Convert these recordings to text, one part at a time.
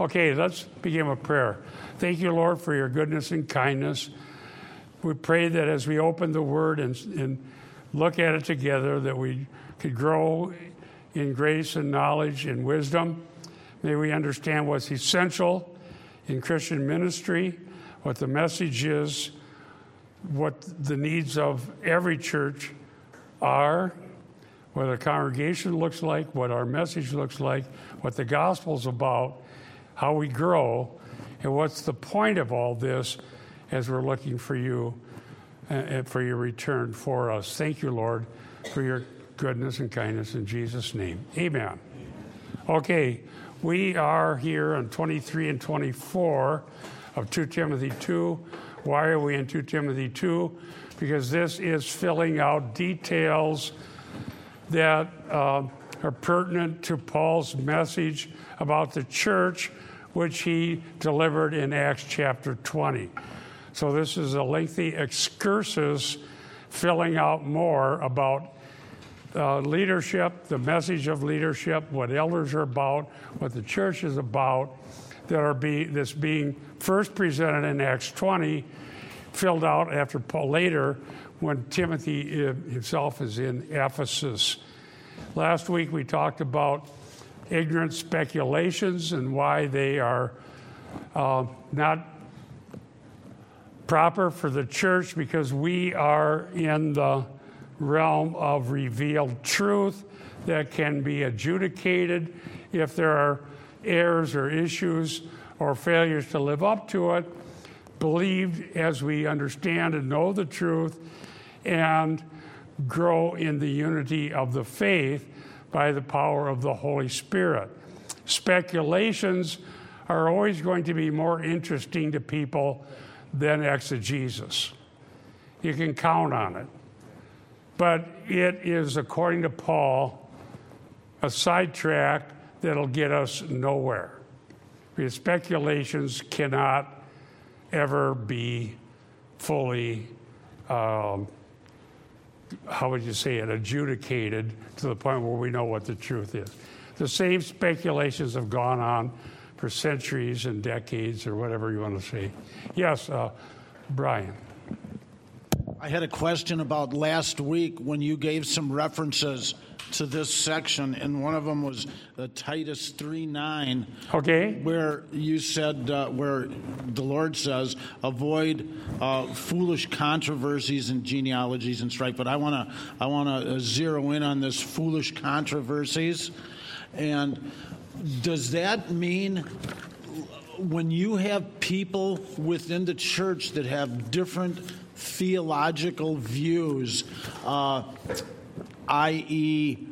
Okay, let's begin with prayer. Thank you, Lord, for your goodness and kindness. We pray that as we open the Word and, and look at it together, that we could grow in grace and knowledge and wisdom. May we understand what's essential in Christian ministry, what the message is, what the needs of every church are, what a congregation looks like, what our message looks like, what the gospel's about, how we grow, and what's the point of all this as we're looking for you and for your return for us. Thank you, Lord, for your goodness and kindness in Jesus' name. Amen. Okay, we are here on 23 and 24 of 2 Timothy 2. Why are we in 2 Timothy 2? Because this is filling out details that uh, are pertinent to Paul's message about the church, which he delivered in Acts chapter 20. So this is a lengthy excursus filling out more about uh, leadership, the message of leadership, what elders are about, what the church is about, that are be, that's being first presented in Acts 20, filled out after Paul later when Timothy uh, himself is in Ephesus. Last week we talked about ignorant speculations and why they are uh, not proper for the church because we are in the realm of revealed truth that can be adjudicated if there are errors or issues or failures to live up to it, believed as we understand and know the truth, and grow in the unity of the faith by the power of the Holy Spirit. Speculations are always going to be more interesting to people than exegesis. You can count on it. But it is, according to Paul, a sidetrack that'll get us nowhere. Because speculations cannot ever be fully, um, how would you say it, adjudicated to the point where we know what the truth is. The same speculations have gone on for centuries and decades, or whatever you want to say. Yes, uh, Brian. I had a question about last week when you gave some references to this section, and one of them was uh, Titus 3 9. Okay. Where you said, uh, where the Lord says, avoid uh, foolish controversies and genealogies and strife. But I want to I wanna uh, zero in on this foolish controversies. And does that mean when you have people within the church that have different theological views, uh, i.e.,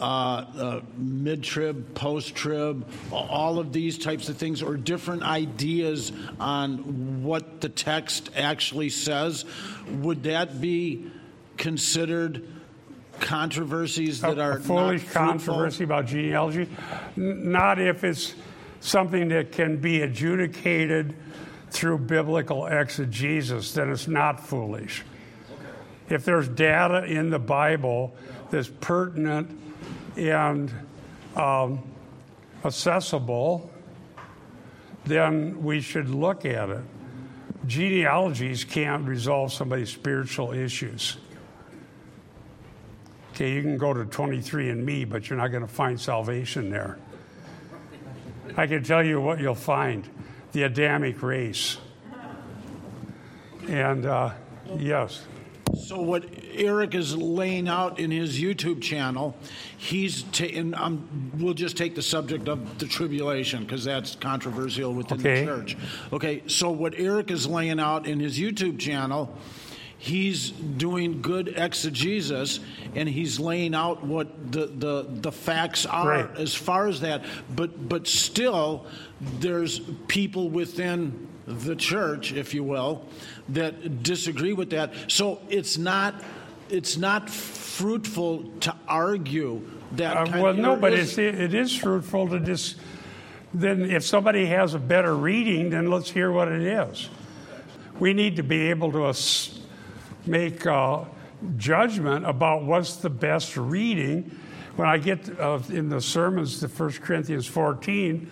uh, uh, mid trib, post trib, all of these types of things, or different ideas on what the text actually says, would that be considered controversies that are a foolish not controversy about genealogy? N- not if it's something that can be adjudicated through biblical exegesis, then it's not foolish. Okay. If there's data in the Bible that's pertinent and um, accessible, then we should look at it. Genealogies can't resolve somebody's spiritual issues. Okay, you can go to 23andMe, but you're not going to find salvation there. I can tell you what you'll find the Adamic race. And uh, yes. So what Eric is laying out in his YouTube channel, he's taking. Um, we'll just take the subject of the tribulation because that's controversial within okay. the church. Okay. So what Eric is laying out in his YouTube channel, he's doing good exegesis and he's laying out what the the, the facts are right. as far as that. But but still, there's people within the church, if you will, that disagree with that. So it's not it's not fruitful to argue that. Uh, well, no, but it's, it is fruitful to just. Then, if somebody has a better reading, then let's hear what it is. We need to be able to make judgment about what's the best reading. When I get uh, in the sermons to 1 Corinthians 14,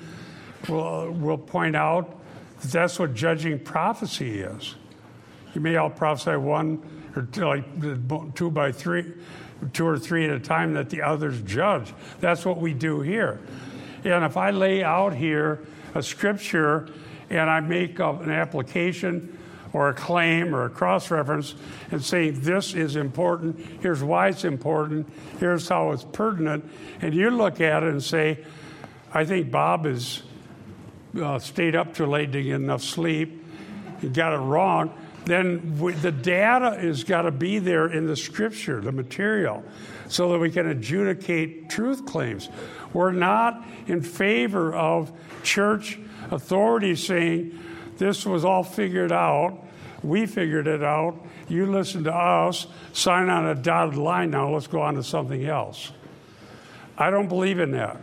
will, will point out that that's what judging prophecy is. You may all prophesy one or two, like two by three, two or three at a time that the others judge. That's what we do here. And if I lay out here a scripture and I make an application or a claim or a cross reference and saying this is important, here's why it's important, here's how it's pertinent, and you look at it and say, I think Bob has uh, stayed up too late to get enough sleep, he got it wrong. Then we, the data has got to be there in the scripture, the material, so that we can adjudicate truth claims. We're not in favor of church authorities saying this was all figured out. We figured it out. You listen to us, sign on a dotted line now, let's go on to something else. I don't believe in that.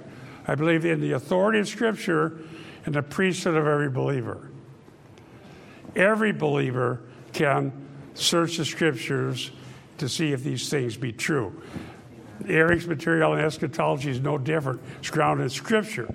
I believe in the authority of Scripture and the priesthood of every believer. Every believer can search the scriptures to see if these things be true. Eric's material in eschatology is no different. It's grounded in Scripture,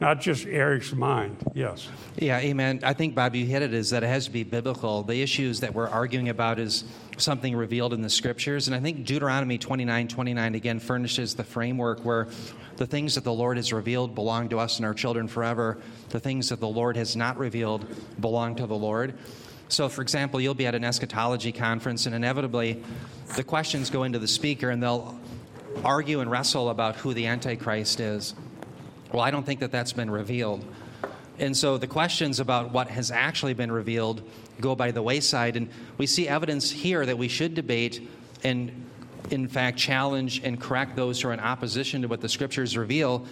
not just Eric's mind. Yes. Yeah, amen. I think, Bob, you hit it, is that it has to be biblical. The issues that we're arguing about is something revealed in the Scriptures. And I think Deuteronomy 29 29 again furnishes the framework where the things that the Lord has revealed belong to us and our children forever. The things that the Lord has not revealed belong to the Lord. So, for example, you'll be at an eschatology conference, and inevitably the questions go into the speaker, and they'll argue and wrestle about who the Antichrist is. Well, I don't think that that's been revealed. And so the questions about what has actually been revealed go by the wayside. And we see evidence here that we should debate and, in fact, challenge and correct those who are in opposition to what the scriptures reveal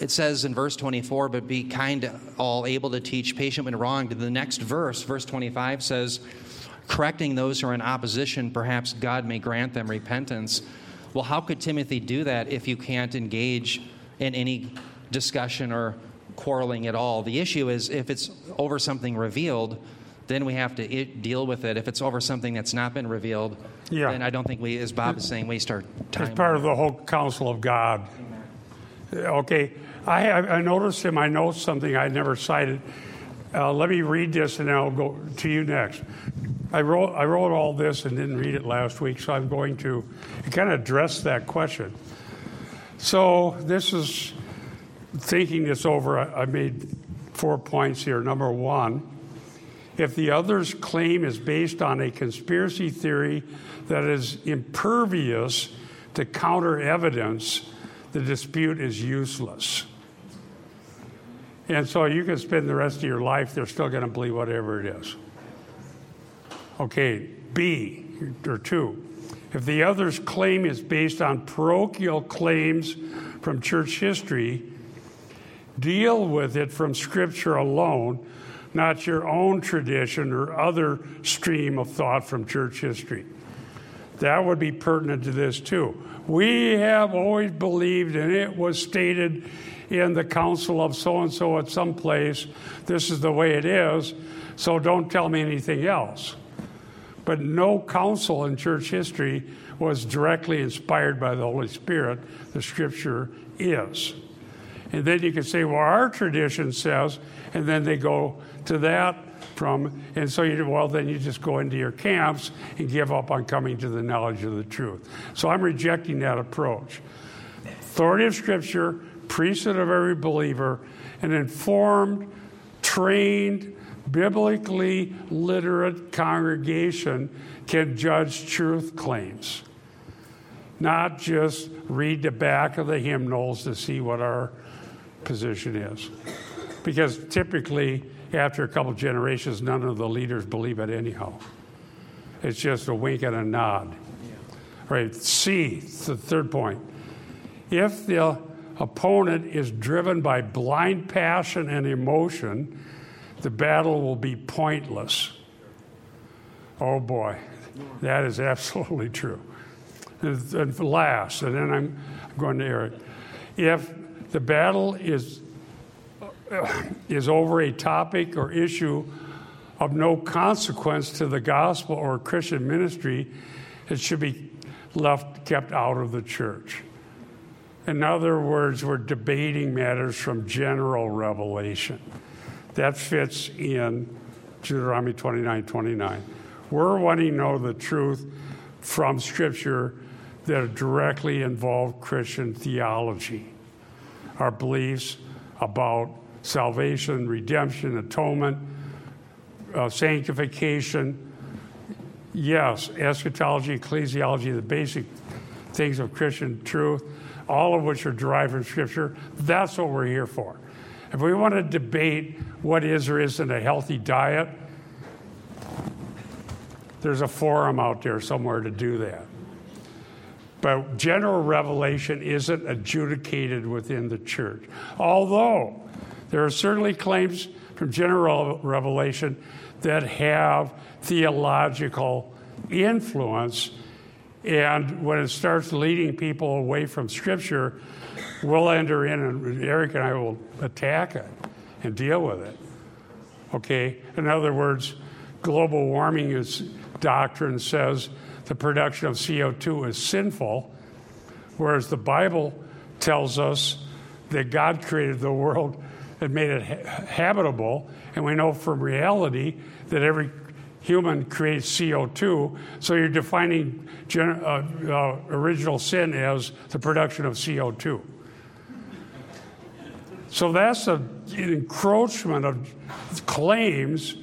it says in verse 24, but be kind to all, able to teach, patient when wronged. The next verse, verse 25 says, correcting those who are in opposition, perhaps God may grant them repentance. Well, how could Timothy do that if you can't engage in any discussion or quarreling at all? The issue is if it's over something revealed, then we have to deal with it. If it's over something that's not been revealed, yeah. then I don't think we, as Bob is saying, waste our time. It's part of the whole counsel of God. Okay, I, I noticed in my notes something I never cited. Uh, let me read this and I'll go to you next. I wrote, I wrote all this and didn't read it last week, so I'm going to kind of address that question. So, this is thinking this over, I, I made four points here. Number one, if the other's claim is based on a conspiracy theory that is impervious to counter evidence, the dispute is useless. And so you can spend the rest of your life, they're still going to believe whatever it is. Okay, B, or two. If the other's claim is based on parochial claims from church history, deal with it from Scripture alone, not your own tradition or other stream of thought from church history. That would be pertinent to this too. We have always believed, and it was stated in the council of so and so at some place, this is the way it is, so don't tell me anything else. But no council in church history was directly inspired by the Holy Spirit. The scripture is. And then you can say, well, our tradition says, and then they go to that from, and so you, well, then you just go into your camps and give up on coming to the knowledge of the truth. So I'm rejecting that approach. Authority of Scripture, priesthood of every believer, an informed, trained, biblically literate congregation can judge truth claims, not just read the back of the hymnals to see what our position is. Because typically, after a couple generations, none of the leaders believe it anyhow. It's just a wink and a nod. Right? C, the third point. If the opponent is driven by blind passion and emotion, the battle will be pointless. Oh boy, that is absolutely true. And last, and then I'm going to Eric. If the battle is uh, is over a topic or issue of no consequence to the gospel or Christian ministry, it should be left kept out of the church. In other words, we're debating matters from general revelation. That fits in Deuteronomy 29 29. We're wanting to know the truth from Scripture that directly involve Christian theology, our beliefs about salvation, redemption, atonement, uh, sanctification. Yes, eschatology, ecclesiology, the basic things of Christian truth, all of which are derived from Scripture. That's what we're here for. If we want to debate what is or isn't a healthy diet, there's a forum out there somewhere to do that. But general revelation isn't adjudicated within the church. Although there are certainly claims from general revelation that have theological influence. And when it starts leading people away from Scripture, we'll enter in, and Eric and I will attack it and deal with it. Okay? In other words, global warming is doctrine says the production of CO2 is sinful, whereas the Bible tells us that God created the world and made it ha- habitable, and we know from reality that every human creates CO2. So you're defining gen- uh, uh, original sin as the production of CO2. So that's a, an encroachment of claims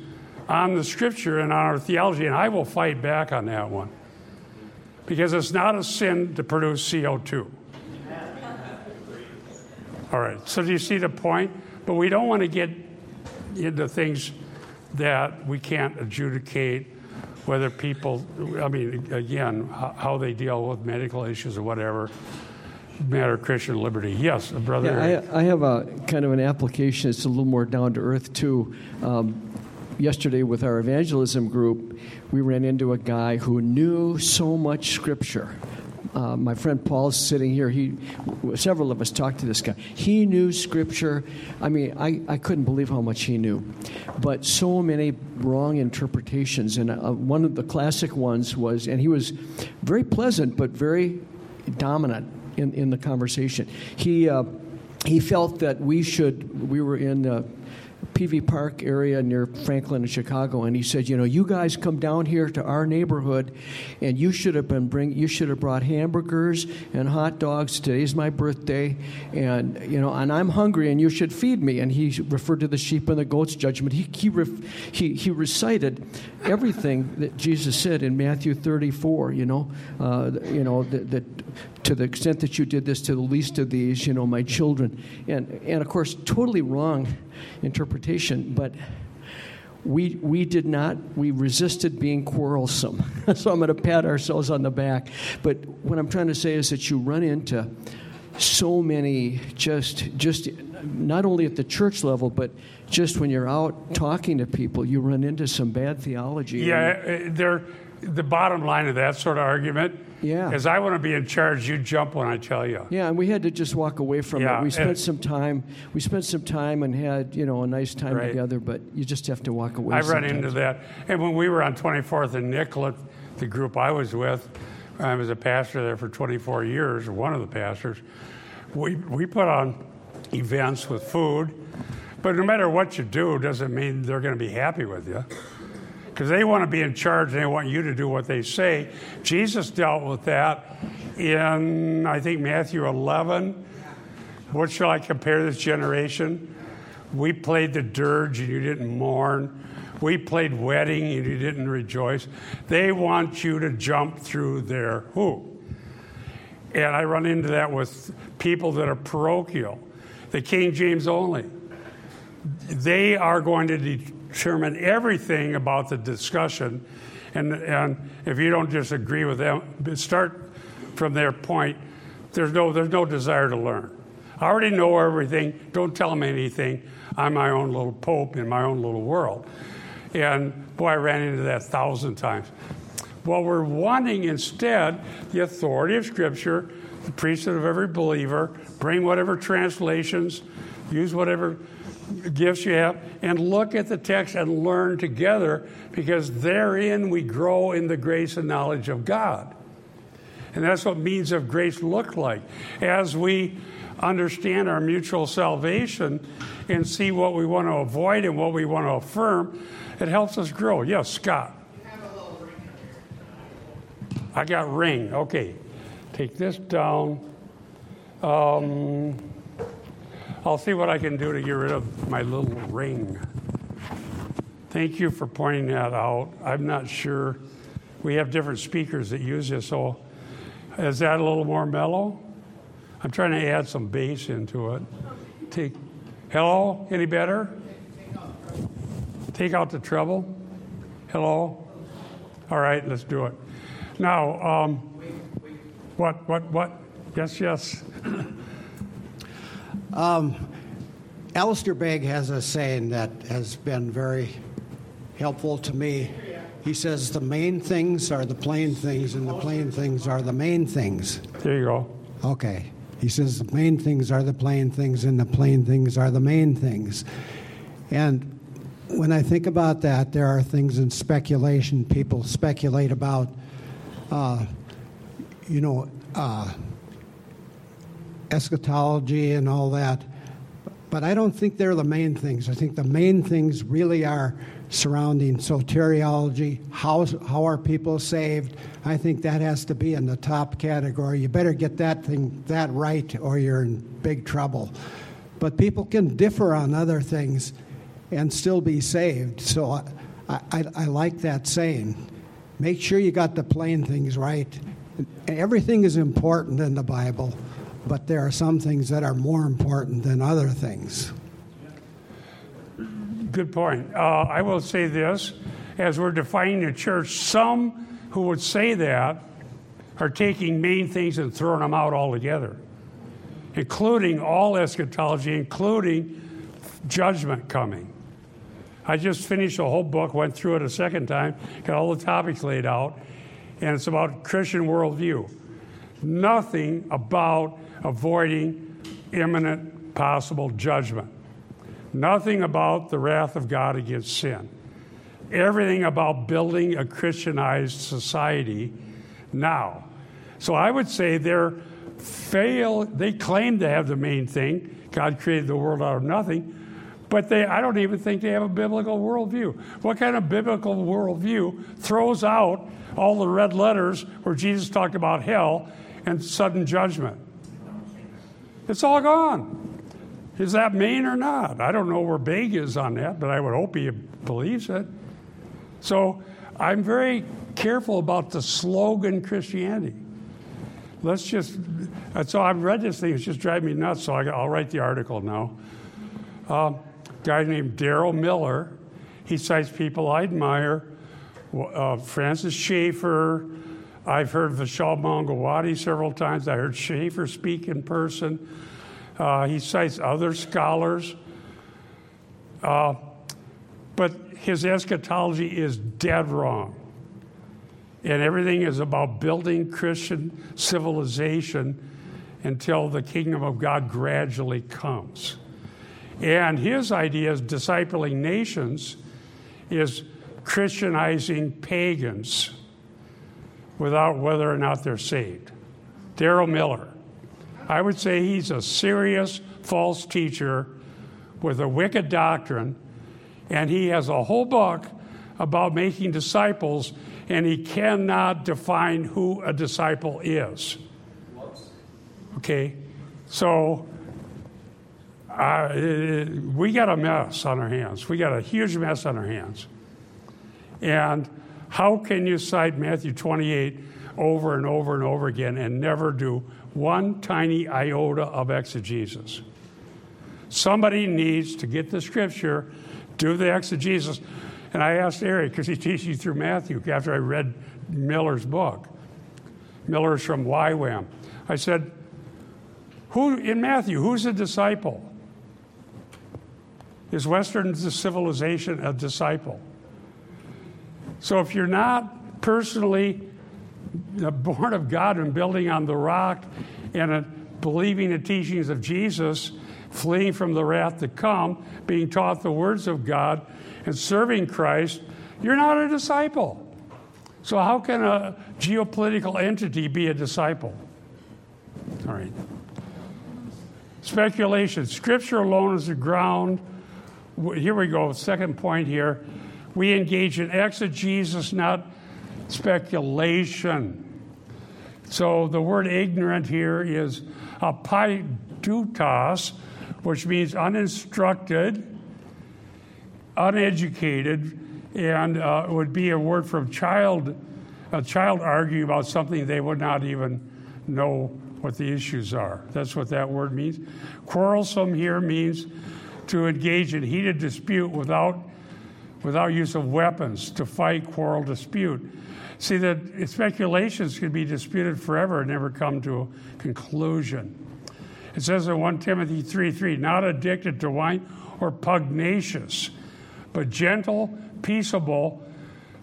on the scripture and on our theology, and I will fight back on that one. Because it's not a sin to produce CO2. All right, so do you see the point? But we don't want to get into things that we can't adjudicate whether people, I mean, again, how they deal with medical issues or whatever matter Christian liberty. Yes, brother. Yeah, I, I, have a kind of an application. It's a little more down to earth too. Um, yesterday with our evangelism group, we ran into a guy who knew so much scripture. Uh, my friend Paul is sitting here. He, several of us talked to this guy. He knew Scripture. I mean, I, I couldn't believe how much he knew, but so many wrong interpretations. And uh, one of the classic ones was, and he was very pleasant but very dominant in, in the conversation. He uh, he felt that we should. We were in. Peavey Park area near Franklin and Chicago, and he said, "You know, you guys come down here to our neighborhood, and you should have been bring you should have brought hamburgers and hot dogs. Today's my birthday, and you know, and I'm hungry, and you should feed me." And he referred to the sheep and the goats judgment. He he he, he recited everything that Jesus said in Matthew 34. You know, uh, you know that, that to the extent that you did this to the least of these, you know, my children, and and of course, totally wrong interpretation, but we, we did not, we resisted being quarrelsome. so I'm going to pat ourselves on the back. But what I'm trying to say is that you run into so many just, just not only at the church level, but just when you're out talking to people, you run into some bad theology. Yeah, uh, they're the bottom line of that sort of argument yeah. is I want to be in charge. You jump when I tell you. Yeah, and we had to just walk away from yeah, it. We spent some time. We spent some time and had you know a nice time right. together. But you just have to walk away. I run into that, and when we were on 24th and Nicollet, the group I was with, I was a pastor there for 24 years, one of the pastors. We we put on events with food, but no matter what you do, doesn't mean they're going to be happy with you because they want to be in charge and they want you to do what they say. Jesus dealt with that in, I think, Matthew 11. What shall I compare this generation? We played the dirge and you didn't mourn. We played wedding and you didn't rejoice. They want you to jump through their hoop. And I run into that with people that are parochial, the King James only. They are going to determine everything about the discussion. And, and if you don't just agree with them, start from their point. There's no, there's no desire to learn. I already know everything. Don't tell me anything. I'm my own little pope in my own little world. And boy, I ran into that a thousand times. Well, we're wanting instead the authority of Scripture, the priesthood of every believer, bring whatever translations, use whatever gifts you have and look at the text and learn together because therein we grow in the grace and knowledge of God. And that's what means of grace look like. As we understand our mutual salvation and see what we want to avoid and what we want to affirm, it helps us grow. Yes, Scott. I got ring. Okay. Take this down. Um, I'll see what I can do to get rid of my little ring. Thank you for pointing that out. I'm not sure. We have different speakers that use this, so is that a little more mellow? I'm trying to add some bass into it. Take, hello, any better? Take out the treble. Hello? All right, let's do it. Now, um, what, what, what? Yes, yes. Alistair Begg has a saying that has been very helpful to me. He says, The main things are the plain things, and the plain things are the main things. There you go. Okay. He says, The main things are the plain things, and the plain things are the main things. And when I think about that, there are things in speculation. People speculate about, uh, you know, uh, eschatology and all that. But I don't think they're the main things. I think the main things really are surrounding soteriology. How, how are people saved? I think that has to be in the top category. You better get that thing that right, or you're in big trouble. But people can differ on other things and still be saved. So I, I, I like that saying. Make sure you got the plain things right. Everything is important in the Bible but there are some things that are more important than other things. Good point. Uh, I will say this as we're defining the church, some who would say that are taking main things and throwing them out altogether, including all eschatology, including judgment coming. I just finished a whole book, went through it a second time, got all the topics laid out, and it's about Christian worldview. Nothing about avoiding imminent possible judgment. Nothing about the wrath of God against sin. Everything about building a Christianized society now. So I would say they're fail they claim to have the main thing. God created the world out of nothing, but they I don't even think they have a biblical worldview. What kind of biblical worldview throws out all the red letters where Jesus talked about hell and sudden judgment? It's all gone. Is that main or not? I don't know where Begg is on that, but I would hope he believes it. So I'm very careful about the slogan Christianity. Let's just, so I've read this thing, it's just driving me nuts, so I, will write the article now. Uh, guy named Darrow Miller, he cites people I admire, uh, Francis Schaeffer. I've heard Vishal Mangalwadi several times. I heard Schaeffer speak in person. Uh, he cites other scholars. Uh, but his eschatology is dead wrong. And everything is about building Christian civilization until the kingdom of God gradually comes. And his idea is discipling nations is Christianizing pagans without whether or not they're saved. Darrow Miller. I would say he's a serious false teacher with a wicked doctrine, and he has a whole book about making disciples, and he cannot define who a disciple is. Okay, so uh, we got a mess on our hands. We got a huge mess on our hands. And how can you cite Matthew 28 over and over and over again and never do one tiny iota of exegesis. Somebody needs to get the scripture, do the exegesis. And I asked Eric, because he teaches through Matthew after I read Miller's book. Miller's from YWAM. I said, Who in Matthew, who's a disciple? Is Western civilization a disciple? So if you're not personally born of God and building on the rock and believing the teachings of Jesus, fleeing from the wrath to come, being taught the words of God, and serving Christ, you're not a disciple. So, how can a geopolitical entity be a disciple? All right. Speculation. Scripture alone is the ground. Here we go. Second point here. We engage in exegesis, not speculation. So the word ignorant here is apaidutos, which means uninstructed, uneducated, and uh, would be a word from child, a child arguing about something they would not even know what the issues are. That's what that word means. Quarrelsome here means to engage in heated dispute without, without use of weapons, to fight, quarrel, dispute. See, that speculations can be disputed forever and never come to a conclusion. It says in 1 Timothy 3 3, not addicted to wine or pugnacious, but gentle, peaceable,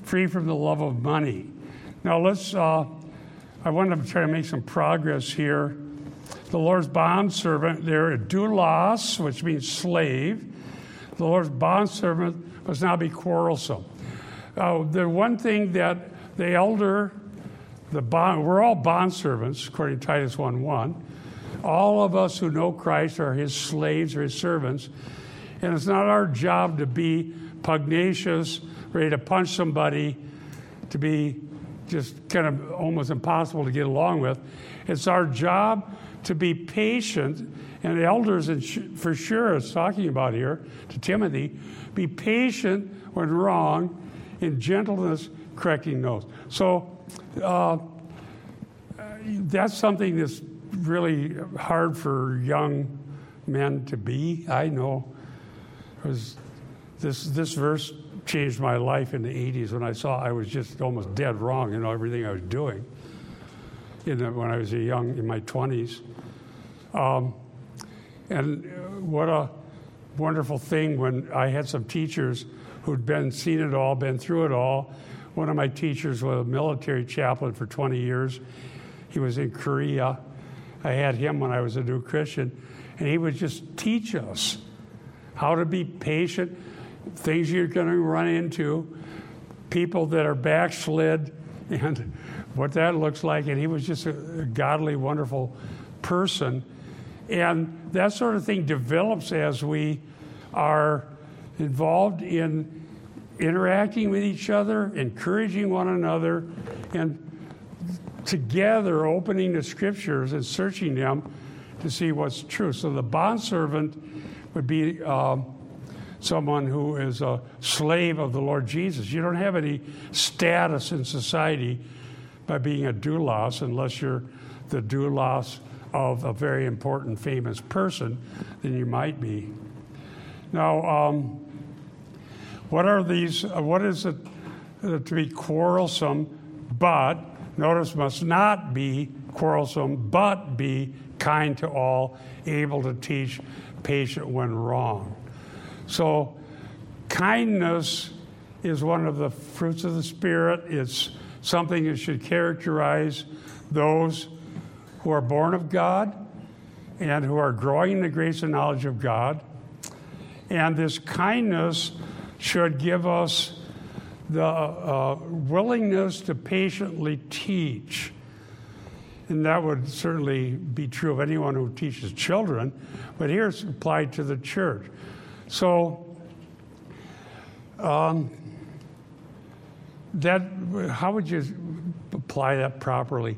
free from the love of money. Now, let's, uh, I want to try to make some progress here. The Lord's bondservant, there, doulos, which means slave. The Lord's bondservant must not be quarrelsome. Uh, the one thing that the elder, the bond, we're all bondservants, according to Titus 1 1. All of us who know Christ are his slaves or his servants. And it's not our job to be pugnacious, ready to punch somebody, to be just kind of almost impossible to get along with. It's our job to be patient, and elders, for sure, is talking about here to Timothy, be patient when wrong, in gentleness, correcting those. So uh, that's something that's really hard for young men to be. I know. Because this this verse changed my life in the 80s when I saw I was just almost dead wrong in everything I was doing. In the, when I was a young in my 20s, um, and what a wonderful thing when I had some teachers who'd been seen it all, been through it all. One of my teachers was a military chaplain for 20 years. He was in Korea. I had him when I was a new Christian, and he would just teach us how to be patient, things you're going to run into, people that are backslid, and what that looks like. And he was just a godly, wonderful person. And that sort of thing develops as we are involved in interacting with each other, encouraging one another, and together opening the scriptures and searching them to see what's true. So the bondservant would be uh, someone who is a slave of the Lord Jesus. You don't have any status in society by being a doulos unless you're the doulos of a very important, famous person, then you might be. Now, um, what are these? Uh, what is it uh, to be quarrelsome? But notice must not be quarrelsome, but be kind to all, able to teach, patient when wrong. So, kindness is one of the fruits of the Spirit. It's something that should characterize those who are born of God and who are growing in the grace and knowledge of God. And this kindness should give us the uh, willingness to patiently teach and that would certainly be true of anyone who teaches children, but here it's applied to the church. So, um, that how would you apply that properly?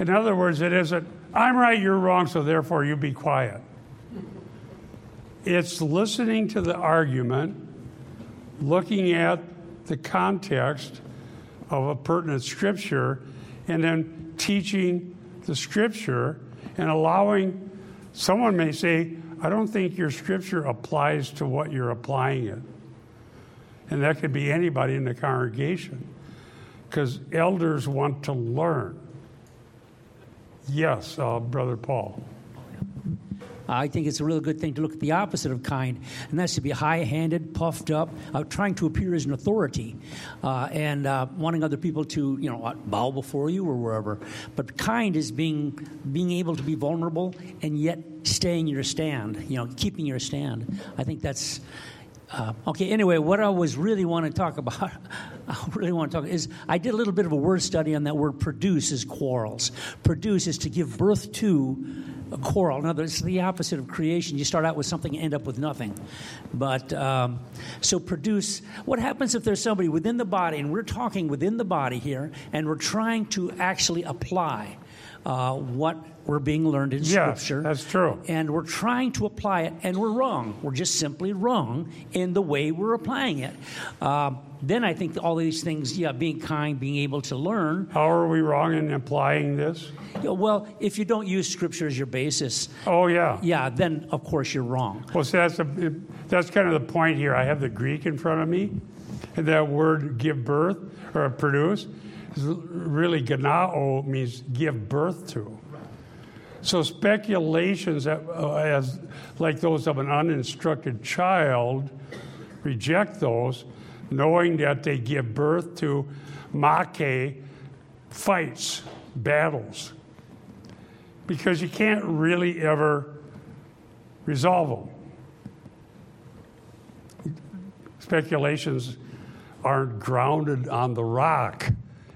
In other words, it isn't I'm right, you're wrong, so therefore you be quiet. It's listening to the argument, looking at the context of a pertinent scripture, and then teaching the scripture and allowing someone may say, I don't think your scripture applies to what you're applying it. And that could be anybody in the congregation because elders want to learn. Yes, uh, Brother Paul. I think it's a really good thing to look at the opposite of kind, and that's to be high handed, puffed up, uh, trying to appear as an authority, uh, and uh, wanting other people to, you know, bow before you or wherever. But kind is being, being able to be vulnerable and yet staying your stand, you know, keeping your stand. I think that's. Uh, okay, anyway, what I was really want to talk about I really want to talk is I did a little bit of a word study on that word produce is quarrels. Produce is to give birth to a quarrel. In other words, it's the opposite of creation. You start out with something end up with nothing. But um, so produce. What happens if there's somebody within the body, and we're talking within the body here, and we're trying to actually apply uh, what we're being learned in Yes, Scripture. that's true. And we're trying to apply it, and we're wrong. We're just simply wrong in the way we're applying it. Uh, then I think all these things, yeah, being kind, being able to learn. How are we wrong in applying this? know, well, if you don't use Scripture as your basis, Oh, yeah. yeah, then of course you're wrong. Well, see, that's, a, that's kind of the point here. I have the Greek in front of me, and that word give birth or produce really ganao means give birth to. So speculations uh, as like those of an uninstructed child reject those, knowing that they give birth to make fights, battles, because you can't really ever resolve them. speculations aren't grounded on the rock,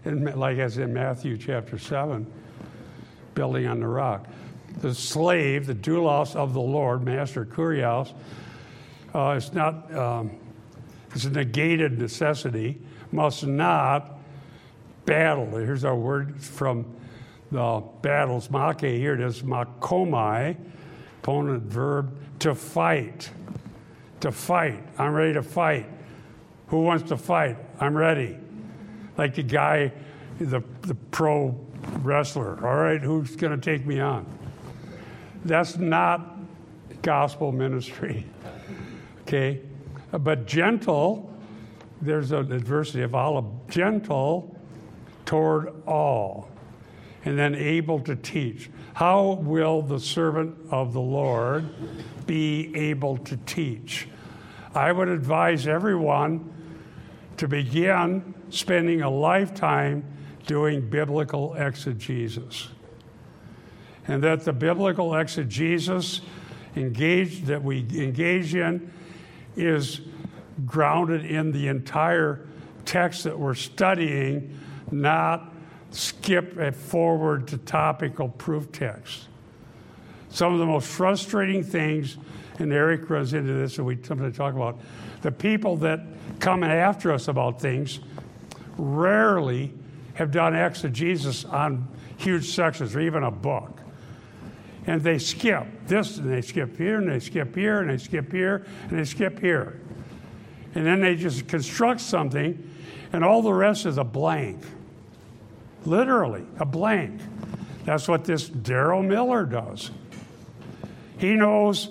and like as in Matthew chapter 7, building on the rock. The slave, the doulos of the Lord, master kurios, uh, it's not, um, it's a negated necessity, must not battle. Here's our word from the battles, make, here it is, makomai, opponent verb, to fight to fight. I'm ready to fight. Who wants to fight? I'm ready. Like the guy, the, the pro wrestler. All right, who's going to take me on? That's not gospel ministry. Okay? But gentle, there's an adversity of olive, gentle toward all, and then able to teach. How will the servant of the Lord be able to teach? I would advise everyone to begin spending a lifetime doing biblical exegesis. And that the biblical exegesis engaged, that we engage in is grounded in the entire text that we're studying, not skip forward to topical proof text. Some of the most frustrating things, and Eric runs into this, and we sometimes talk about the people that come after us about things rarely have done exegesis on huge sections or even a book. And they skip this, and they skip here, and they skip here, and they skip here, and they skip here. And then they just construct something, and all the rest is a blank. Literally, a blank. That's what this Darrow Miller does. He knows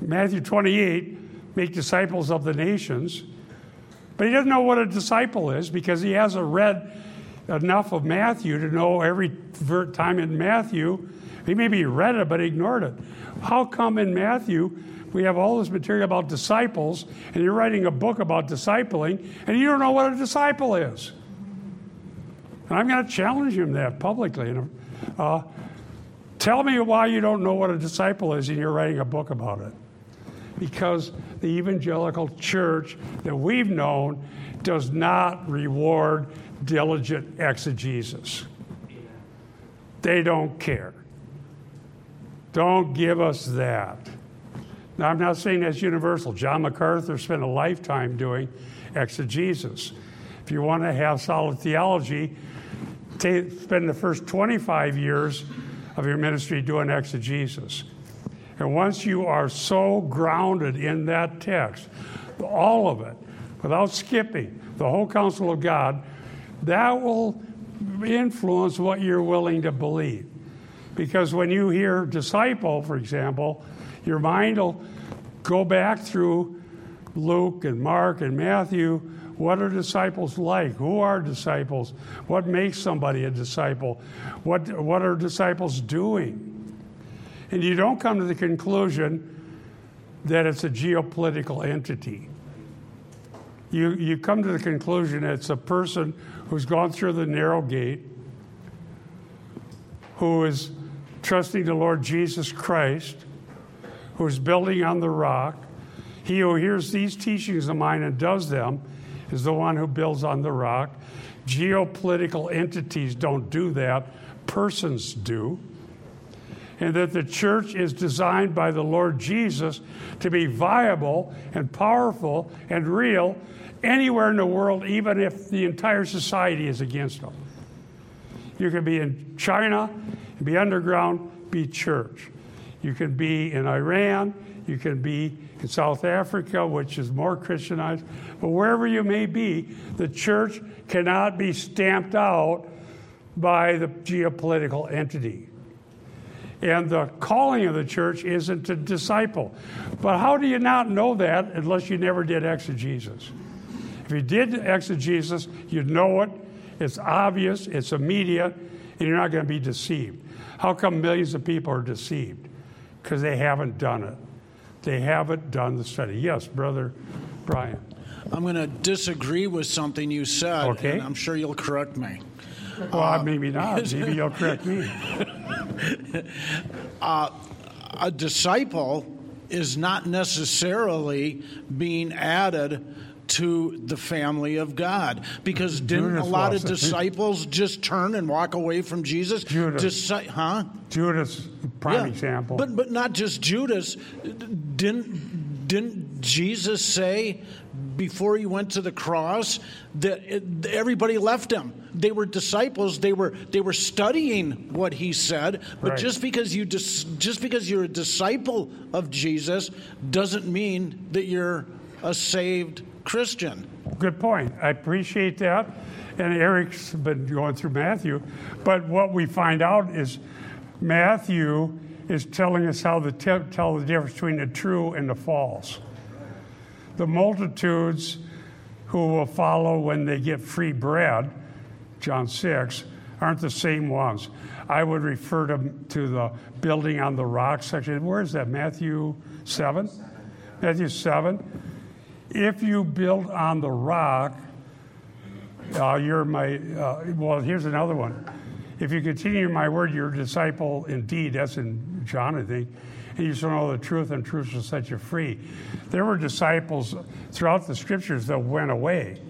Matthew 28 make disciples of the nations, but he doesn't know what a disciple is because he hasn't read enough of Matthew to know every time in Matthew. He maybe read it, but ignored it. How come in Matthew we have all this material about disciples, and you're writing a book about discipling, and you don't know what a disciple is? And I'm going to challenge him that publicly. And, uh, tell me why you don't know what a disciple is, and you're writing a book about it. Because the evangelical church that we've known does not reward diligent exegesis. They don't care. Don't give us that. Now, I'm not saying that's universal. John MacArthur spent a lifetime doing exegesis. If you want to have solid theology, take, spend the first 25 years of your ministry doing exegesis. And once you are so grounded in that text, all of it, without skipping the whole counsel of God, that will influence what you're willing to believe. Because when you hear disciple, for example, your mind will go back through Luke and Mark and Matthew. What are disciples like? Who are disciples? What makes somebody a disciple? What, what are disciples doing? And you don't come to the conclusion that it's a geopolitical entity. You, you come to the conclusion that it's a person who's gone through the narrow gate, who is trusting the Lord Jesus Christ, who is building on the rock. He who hears these teachings of mine and does them is the one who builds on the rock. Geopolitical entities don't do that, persons do. And that the church is designed by the Lord Jesus to be viable and powerful and real anywhere in the world, even if the entire society is against them. You can be in China, be underground, be church. You can be in Iran, you can be in South Africa, which is more Christianized, but wherever you may be, the church cannot be stamped out by the geopolitical entity. And the calling of the church isn't to disciple. But how do you not know that unless you never did exegesis? If you did exegesis, you'd know it. It's obvious, it's immediate, and you're not going to be deceived. How come millions of people are deceived? Because they haven't done it. They haven't done the study. Yes, Brother Brian. I'm going to disagree with something you said, Okay. and I'm sure you'll correct me. Well, maybe not. Maybe you'll correct me. Uh, a disciple is not necessarily being added to the family of God. Because didn't Judas a lot of was, I think. disciples just turn and walk away from Jesus? Judas. Disi- huh? Judas, prime Yeah. example. But but not just Judas. Didn't didn't Jesus say before he went to the cross that it, everybody left him? They were disciples. They were they were studying what he said. But Right. just because you dis, just because you're a disciple of Jesus doesn't mean that you're a saved Christian. Good point. I appreciate that. And Eric's been going through Matthew. But what we find out is Matthew is telling us how to te- tell the difference between the true and the false. The multitudes who will follow when they get free bread, John 6, aren't the same ones. I would refer to, to the building on the rock section. Where is that? Matthew 7? Matthew 7 if you build on the rock, uh, you're my, uh, well, here's another one. If you continue my word, you're a disciple indeed. That's in John, I think. And you shall know the truth, and truth shall set you free. There were disciples throughout the scriptures that went away.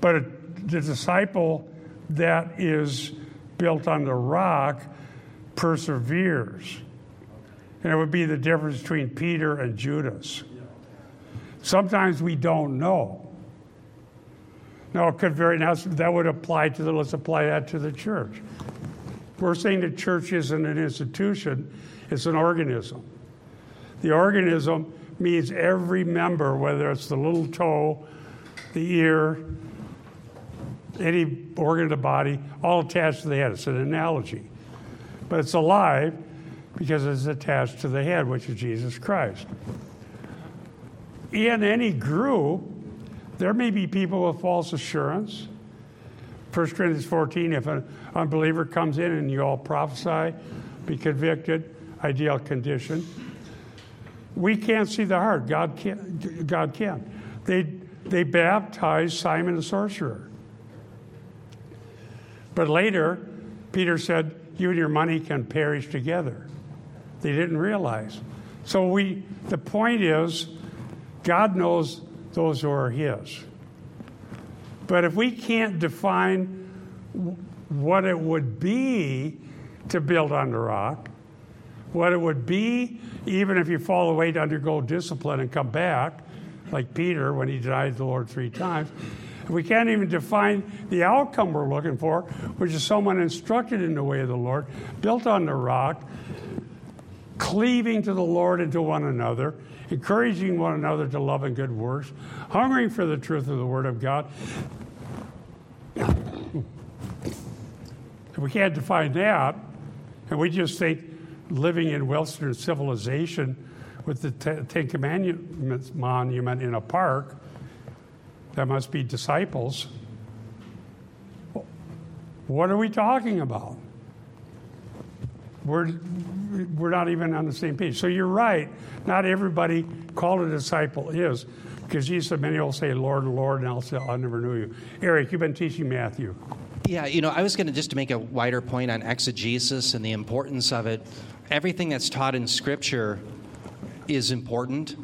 But the disciple that is built on the rock perseveres. And it would be the difference between Peter and Judas. Sometimes we don't know. Now, it could very now that would apply to the let's apply that to the church. We're saying the church isn't an institution, it's an organism. The organism means every member, whether it's the little toe, the ear, any organ of the body, all attached to the head. It's an analogy. But it's alive because it's attached to the head, which is Jesus Christ in any group, there may be people with false assurance. 1 Corinthians 14, if an unbeliever comes in and you all prophesy, be convicted, ideal condition. We can't see the heart. God can. God can. They, they baptized Simon the sorcerer. But later, Peter said, You and your money can perish together. They didn't realize. So we, the point is, God knows those who are His. But if we can't define what it would be to build on the rock, what it would be, even if you fall away to undergo discipline and come back, like Peter when he denied the Lord three times, we can't even define the outcome we're looking for, which is someone instructed in the way of the Lord, built on the rock, cleaving to the Lord and to one another, encouraging one another to love and good works, hungering for the truth of the Word of God. If we can't define that, and we just think living in Western civilization with the Ten Commandments monument in a park, that must be disciples. What are we talking about? We're, we're not even on the same page. So you're right. Not everybody called a disciple is, because Jesus said, Many will say, Lord, Lord, and I'll say, I never knew you. Eric, you've been teaching Matthew. Yeah, you know, I was going to just to make a wider point on exegesis and the importance of it. Everything that's taught in Scripture is important.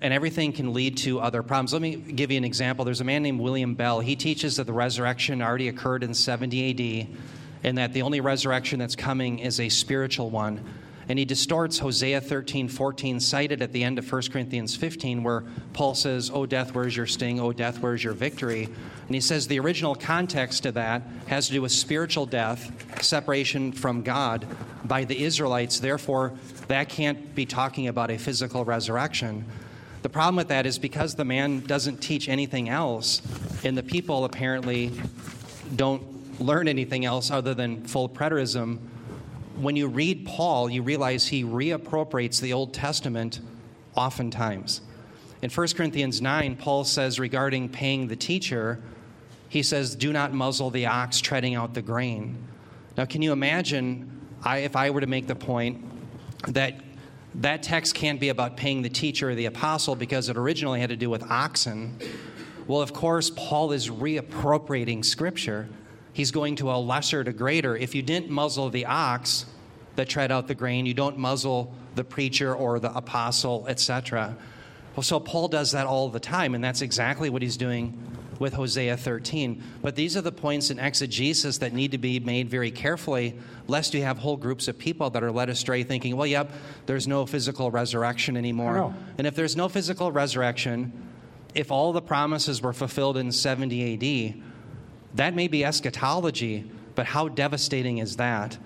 And everything can lead to other problems. Let me give you an example. There's a man named William Bell. He teaches that the resurrection already occurred in 70 AD and that the only resurrection that's coming is a spiritual one. And he distorts Hosea 13, 14, cited at the end of 1 Corinthians 15, where Paul says, Oh, death, where's your sting? Oh, death, where's your victory? And he says the original context of that has to do with spiritual death, separation from God by the Israelites. Therefore, that can't be talking about a physical resurrection. The problem with that is because the man doesn't teach anything else, and the people apparently don't learn anything else other than full preterism, when you read Paul, you realize he reappropriates the Old Testament oftentimes. In 1 Corinthians 9, Paul says regarding paying the teacher, he says, Do not muzzle the ox treading out the grain. Now, can you imagine I, if I were to make the point that that text can't be about paying the teacher or the apostle because it originally had to do with oxen? Well, of course, Paul is reappropriating scripture he's going to a lesser to greater. If you didn't muzzle the ox that tread out the grain, you don't muzzle the preacher or the apostle, etc. Well, so Paul does that all the time, and that's exactly what he's doing with Hosea 13. But these are the points in exegesis that need to be made very carefully, lest you have whole groups of people that are led astray thinking, well, yep, there's no physical resurrection anymore. And if there's no physical resurrection, if all the promises were fulfilled in 70 AD, that may be eschatology, but how devastating is that?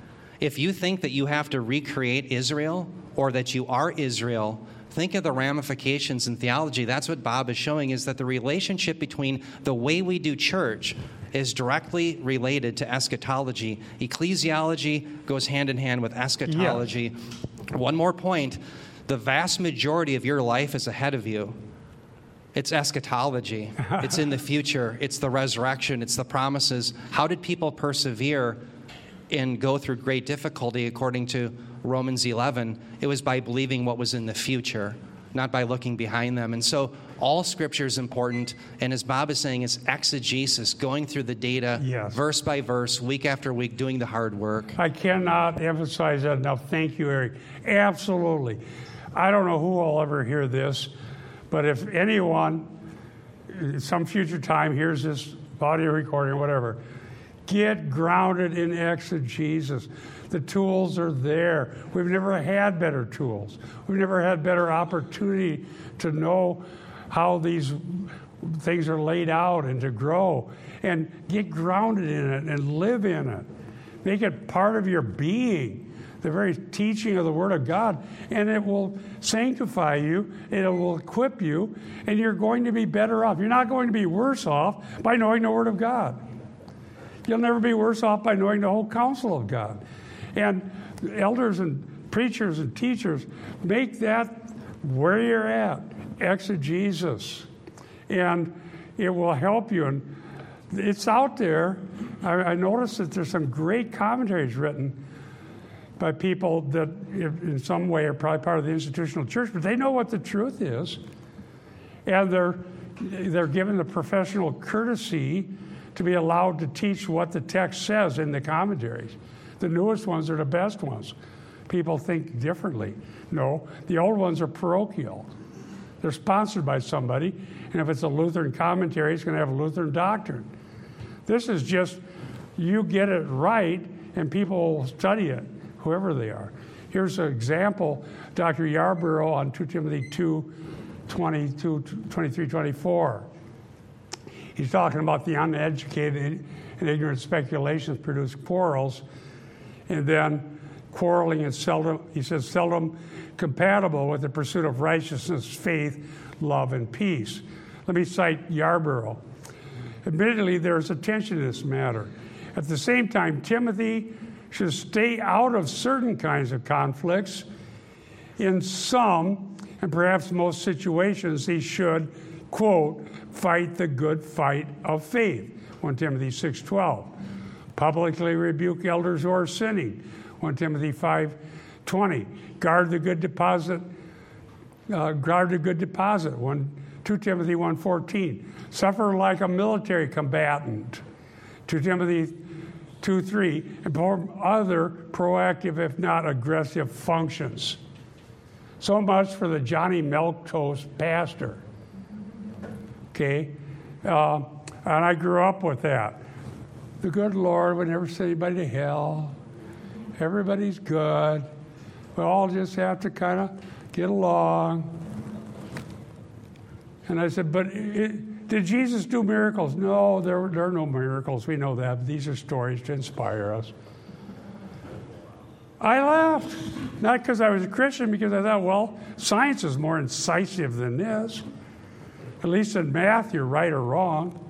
If you think that you have to recreate Israel or that you are Israel, think of the ramifications in theology. That's what Bob is showing is that the relationship between the way we do church is directly related to eschatology. Ecclesiology goes hand in hand with eschatology. Yeah. One more point the vast majority of your life is ahead of you. It's eschatology. it's in the future. It's the resurrection. It's the promises. How did people persevere and go through great difficulty according to Romans 11? It was by believing what was in the future, not by looking behind them. And so all scripture is important. And as Bob is saying, it's exegesis, going through the data yes. verse by verse, week after week, doing the hard work. I cannot emphasize that enough. Thank you, Eric. Absolutely. I don't know who will ever hear this but if anyone, some future time, hears this audio recording or whatever, get grounded in exegesis. The tools are there. We've never had better tools. We've never had better opportunity to know how these things are laid out and to grow and get grounded in it and live in it. Make it part of your being the very teaching of the Word of God, and it will sanctify you, it will equip you, and you're going to be better off. You're not going to be worse off by knowing the Word of God. You'll never be worse off by knowing the whole counsel of God. And elders and preachers and teachers make that where you're at, exegesis. And it will help you. And it's out there. I, I noticed that there's some great commentaries written by people that, in some way, are probably part of the institutional church, but they know what the truth is. And they're, they're given the professional courtesy to be allowed to teach what the text says in the commentaries. The newest ones are the best ones. People think differently. No, the old ones are parochial. They're sponsored by somebody, and if it's a Lutheran commentary, it's going to have Lutheran doctrine. This is just you get it right, and people will study it whoever they are. Here's an example Dr. Yarbrough on 2 Timothy 2 22, 23, 24. He's talking about the uneducated and ignorant speculations produce quarrels, and then quarreling is seldom, he says, seldom compatible with the pursuit of righteousness, faith, love, and peace. Let me cite Yarbrough. Admittedly, there's a tension in this matter. At the same time, Timothy should stay out of certain kinds of conflicts. In some, and perhaps most situations, he should, quote, fight the good fight of faith, 1 Timothy 6.12. Publicly rebuke elders who are sinning, 1 Timothy 5.20. Guard the good deposit, uh, guard the good deposit, 1, 2 Timothy 1.14. Suffer like a military combatant, 2 Timothy 2, 3, and perform other proactive, if not aggressive, functions. So much for the Johnny Milquetoast pastor. Okay? Uh, and I grew up with that. The good Lord would never send anybody to hell. Everybody's good. We all just have to kind of get along. And I said, but it, did Jesus do miracles? No, there, there are no miracles. We know that. These are stories to inspire us. I laughed. Not because I was a Christian, because I thought, well, science is more incisive than this. At least in math, you're right or wrong.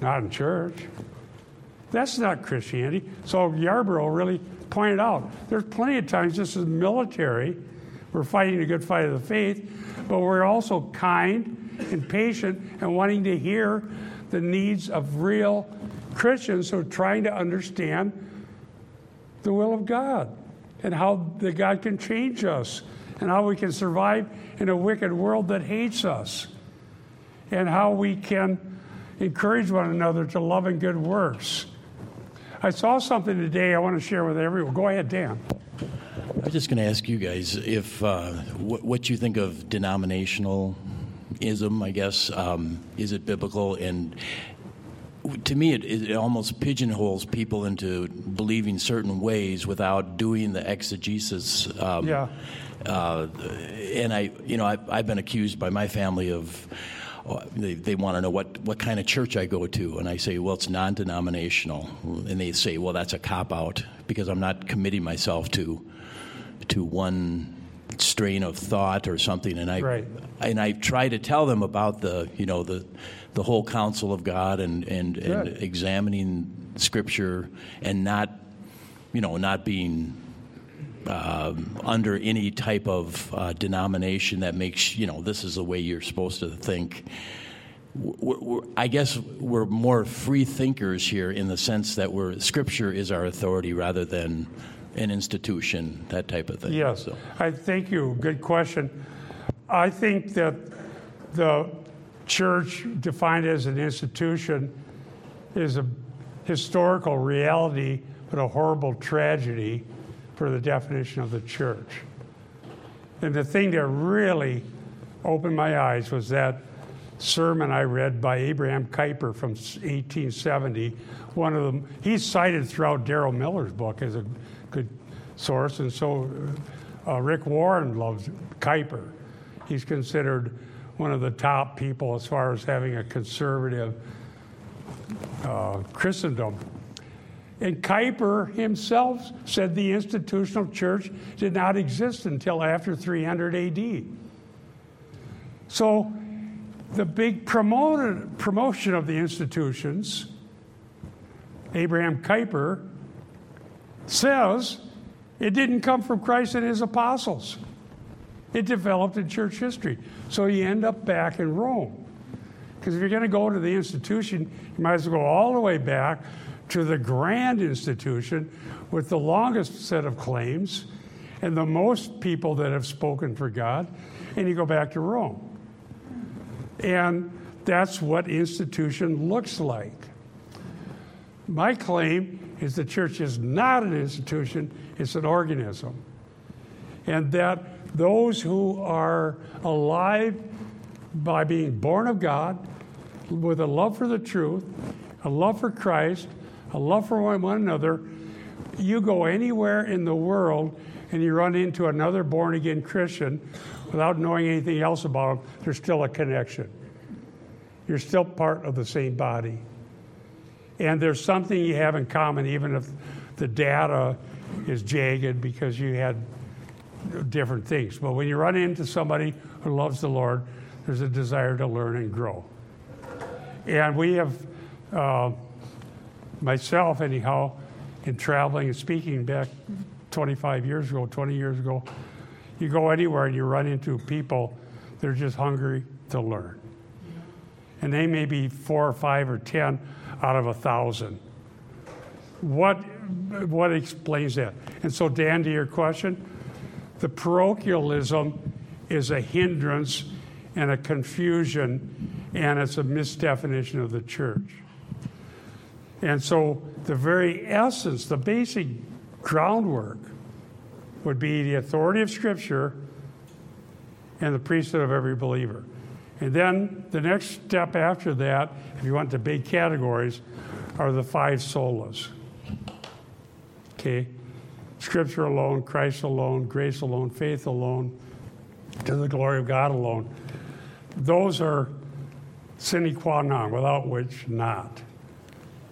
Not in church. That's not Christianity. So Yarbrough really pointed out there's plenty of times this is military. We're fighting a good fight of the faith, but we're also kind and patient and wanting to hear the needs of real Christians who are trying to understand the will of God and how God can change us and how we can survive in a wicked world that hates us and how we can encourage one another to love and good works. I saw something today I want to share with everyone. Go ahead, Dan. I was just going to ask you guys if uh, what, what you think of denominationalism. I guess um, is it biblical? And to me, it, it almost pigeonholes people into believing certain ways without doing the exegesis. Um, Yeah. Uh, and I, you know, I, I've been accused by my family of. They, they want to know what, what kind of church I go to. And I say, well, it's non denominational. And they say, well, that's a cop out because I'm not committing myself to, to one strain of thought or something. And I, Right. and I try to tell them about the, you know, the, the whole counsel of God and, and, and examining Scripture and not, you know, not being um, under any type of uh, denomination that makes you know this is the way you're supposed to think. We're, we're, I guess we're more free thinkers here in the sense that we're Scripture is our authority rather than an institution, that type of thing. Yes, So- I thank you. Good question. I think that the church, defined as an institution, is a historical reality, but a horrible tragedy for the definition of the church. And the thing that really opened my eyes was that sermon I read by Abraham Kuyper from 1870. One of them, he's cited throughout Darrow Miller's book as a good source, and so uh, Rick Warren loves Kuyper. He's considered one of the top people as far as having a conservative uh, Christendom. And Kuyper himself said the institutional church did not exist until after 300 AD. So the big promoted, promotion of the institutions, Abraham Kuyper says it didn't come from Christ and his apostles. It developed in church history. So you end up back in Rome. Because if you're going to go to the institution, you might as well go all the way back to the grand institution with the longest set of claims and the most people that have spoken for God, and you go back to Rome. And that's what institution looks like. My claim is the church is not an institution, it's an organism. And that those who are alive by being born of God, with a love for the truth, a love for Christ, a love for one, another, you go anywhere in the world and you run into another born again Christian without knowing anything else about them, there's still a connection. You're still part of the same body. And there's something you have in common, even if the data is jagged because you had different things. But when you run into somebody who loves the Lord, there's a desire to learn and grow. And we have, uh, myself anyhow, in traveling and speaking back 25 years ago, 20 years ago, you go anywhere and you run into people that are just hungry to learn. And they may be four or five or 10 out of a thousand. What, what explains that? And so, Dan, to your question, the parochialism is a hindrance and a confusion, and it's a misdefinition of the church. And so, the very essence, the basic groundwork would be the authority of Scripture and the priesthood of every believer. And then the next step after that, if you want the big categories, are the five solas. Okay? Scripture alone, Christ alone, grace alone, faith alone, to the glory of God alone. Those are sine qua non, without which not.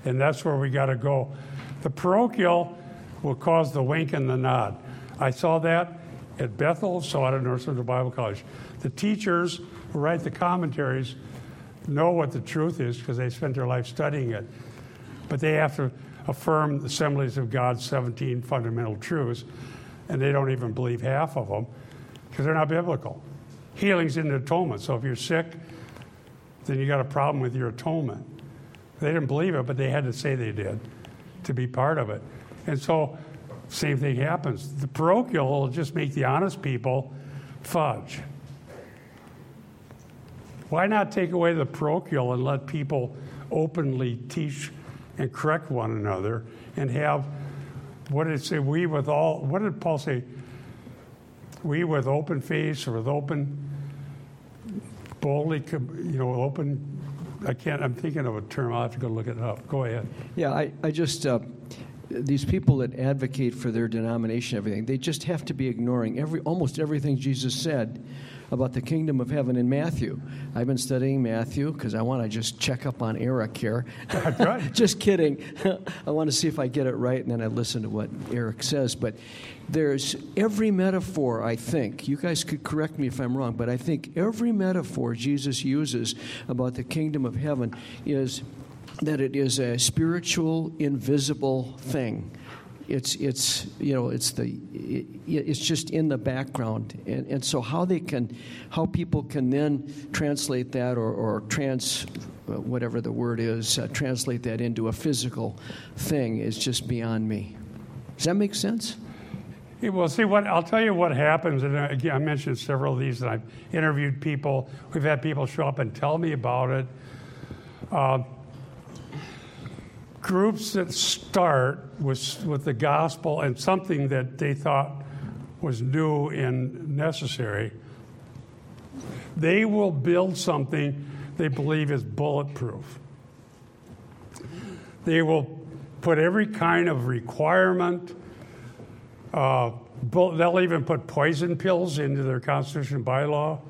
And that's where we got to go. The parochial will cause the wink and the nod. I saw that at Bethel, saw it at North Central Bible College. The teachers who write the commentaries know what the truth is because they spent their life studying it. But they have to affirm the Assemblies of God's 17 fundamental truths, and they don't even believe half of them because they're not biblical. Healing's in the atonement. So if you're sick, then you got a problem with your atonement. They didn't believe it, but they had to say they did to be part of it. And so, same thing happens. The parochial will just make the honest people fudge. Why not take away the parochial and let people openly teach and correct one another and have what did it say? We with all, what did Paul say? We with open face or with open, boldly, you know, open. I can't, I'm thinking of a term. I'll have to go look it up. Go ahead. Yeah, I, I just, uh, these people that advocate for their denomination, everything, they just have to be ignoring every, almost everything Jesus said about the kingdom of heaven in Matthew. I've been studying Matthew because I want to just check up on Eric here. right. just kidding. I want to see if I get it right, and then I listen to what Eric says. But there's every metaphor, I think, you guys could correct me if I'm wrong, but I think every metaphor Jesus uses about the kingdom of heaven is that it is a spiritual, invisible thing it's it's you know it's the it, it's just in the background and, and so how they can how people can then translate that or, or trans uh, whatever the word is uh, translate that into a physical thing is just beyond me does that make sense well, see what I'll tell you what happens, and uh, again, I mentioned several of these, and I've interviewed people. We've had people show up and tell me about it. Uh, groups that start with, with the gospel and something that they thought was new and necessary, they will build something they believe is bulletproof. They will put every kind of requirement. Uh, they'll even put poison pills into their constitution bylaw.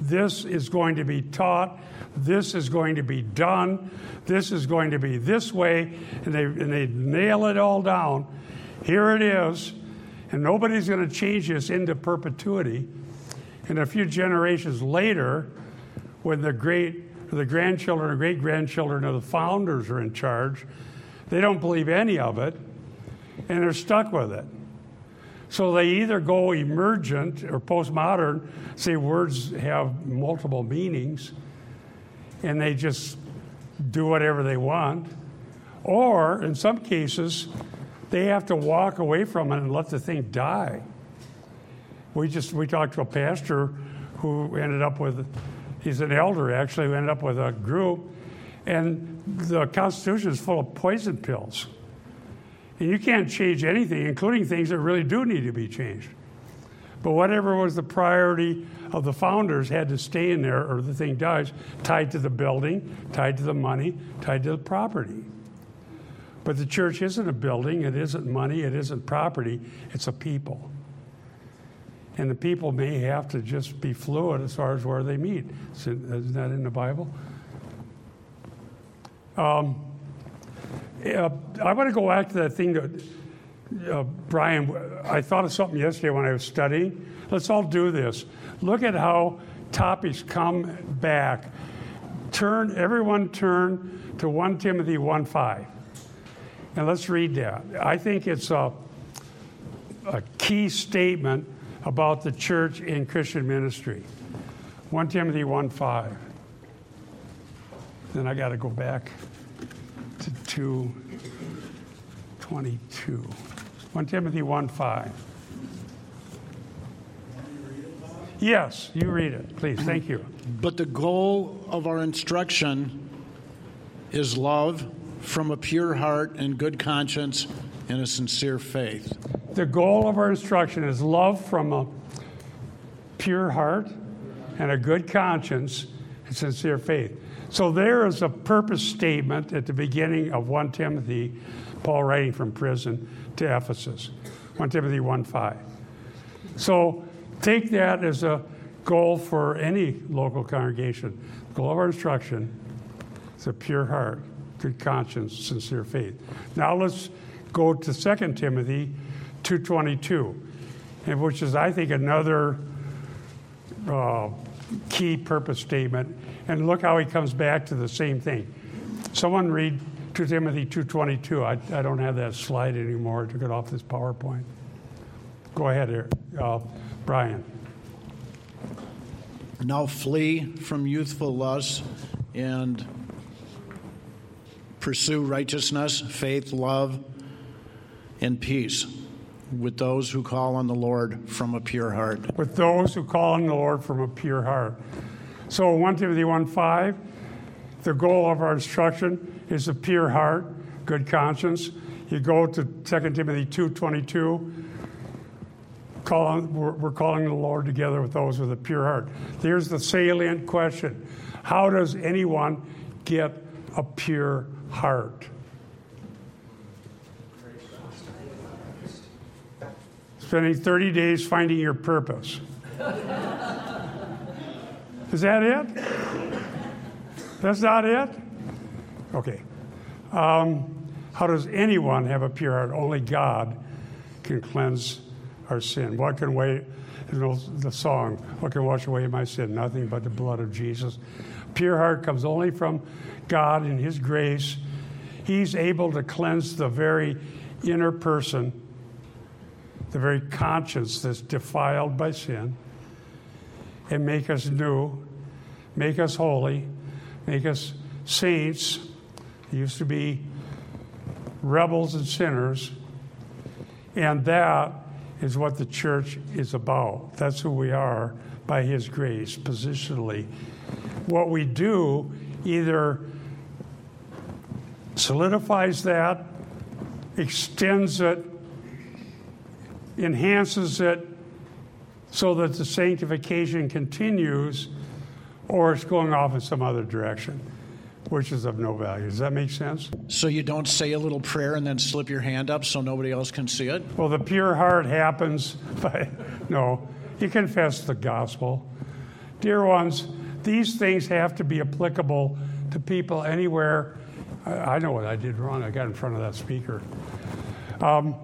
This is going to be taught this is going to be done, this is going to be this way, and they, and they nail it all down. Here it is, and nobody's going to change this into perpetuity. And a few generations later, when the great, the grandchildren or great grandchildren of the founders are in charge, they don't believe any of it, and they're stuck with it. So they either go emergent or postmodern, say words have multiple meanings, and they just do whatever they want. Or in some cases, they have to walk away from it and let the thing die. We just we talked to a pastor who ended up with he's an elder actually who ended up with a group and the constitution is full of poison pills. And you can't change anything, including things that really do need to be changed. But whatever was the priority of the founders had to stay in there or the thing dies, tied to the building, tied to the money, tied to the property. But the church isn't a building, it isn't money, it isn't property, it's a people. And the people may have to just be fluid as far as where they meet. Isn't that in the Bible? Um, uh, I want to go back to that thing that uh, Brian, I thought of something yesterday when I was studying. Let's all do this. Look at how topics come back. Turn, everyone turn to 1 Timothy 1 5. And let's read that. I think it's a, a key statement about the church in Christian ministry. 1 Timothy 1 5. Then I got to go back to 222. 1 Timothy 1 5. Yes, you read it, please. Thank you. But the goal of our instruction is love from a pure heart and good conscience and a sincere faith. The goal of our instruction is love from a pure heart and a good conscience and sincere faith. So there is a purpose statement at the beginning of 1 Timothy, Paul writing from prison to Ephesus. 1 Timothy 1 5. So take that as a goal for any local congregation. The goal of our instruction is a pure heart, good conscience, sincere faith. Now let's go to 2 Timothy 2.22, and which is, I think, another uh, key purpose statement. And look how he comes back to the same thing. Someone read 2 Timothy 2.22. I, I don't have that slide anymore. I took it off this PowerPoint. Go ahead here, uh, Brian. Now flee from youthful lusts and pursue righteousness, faith, love, and peace with those who call on the Lord from a pure heart. With those who call on the Lord from a pure heart. So 1 Timothy 1 5, the goal of our instruction is a pure heart, good conscience. You go to 2 Timothy 2 22, call on, we're, we're calling the Lord together with those with a pure heart. Here's the salient question How does anyone get a pure heart? Spending 30 days finding your purpose. Is that it? That's not it? Okay. Um, how does anyone have a pure heart? Only God can cleanse our sin. What can weigh, you know, the song, what can wash away my sin? Nothing but the blood of Jesus. Pure heart comes only from God in His grace. He's able to cleanse the very inner person, the very conscience that's defiled by sin, and make us new, make us holy, make us saints. used to be rebels and sinners. And that is what the church is about. That's who we are by His grace, positionally. What we do either solidifies that, extends it, enhances it so that the sanctification continues, or it's going off in some other direction, which is of no value. Does that make sense? So you don't say a little prayer and then slip your hand up so nobody else can see it? Well, the pure heart happens by, no, you confess the gospel. Dear ones, these things have to be applicable to people anywhere. I, I know what I did wrong. I got in front of that speaker. Um,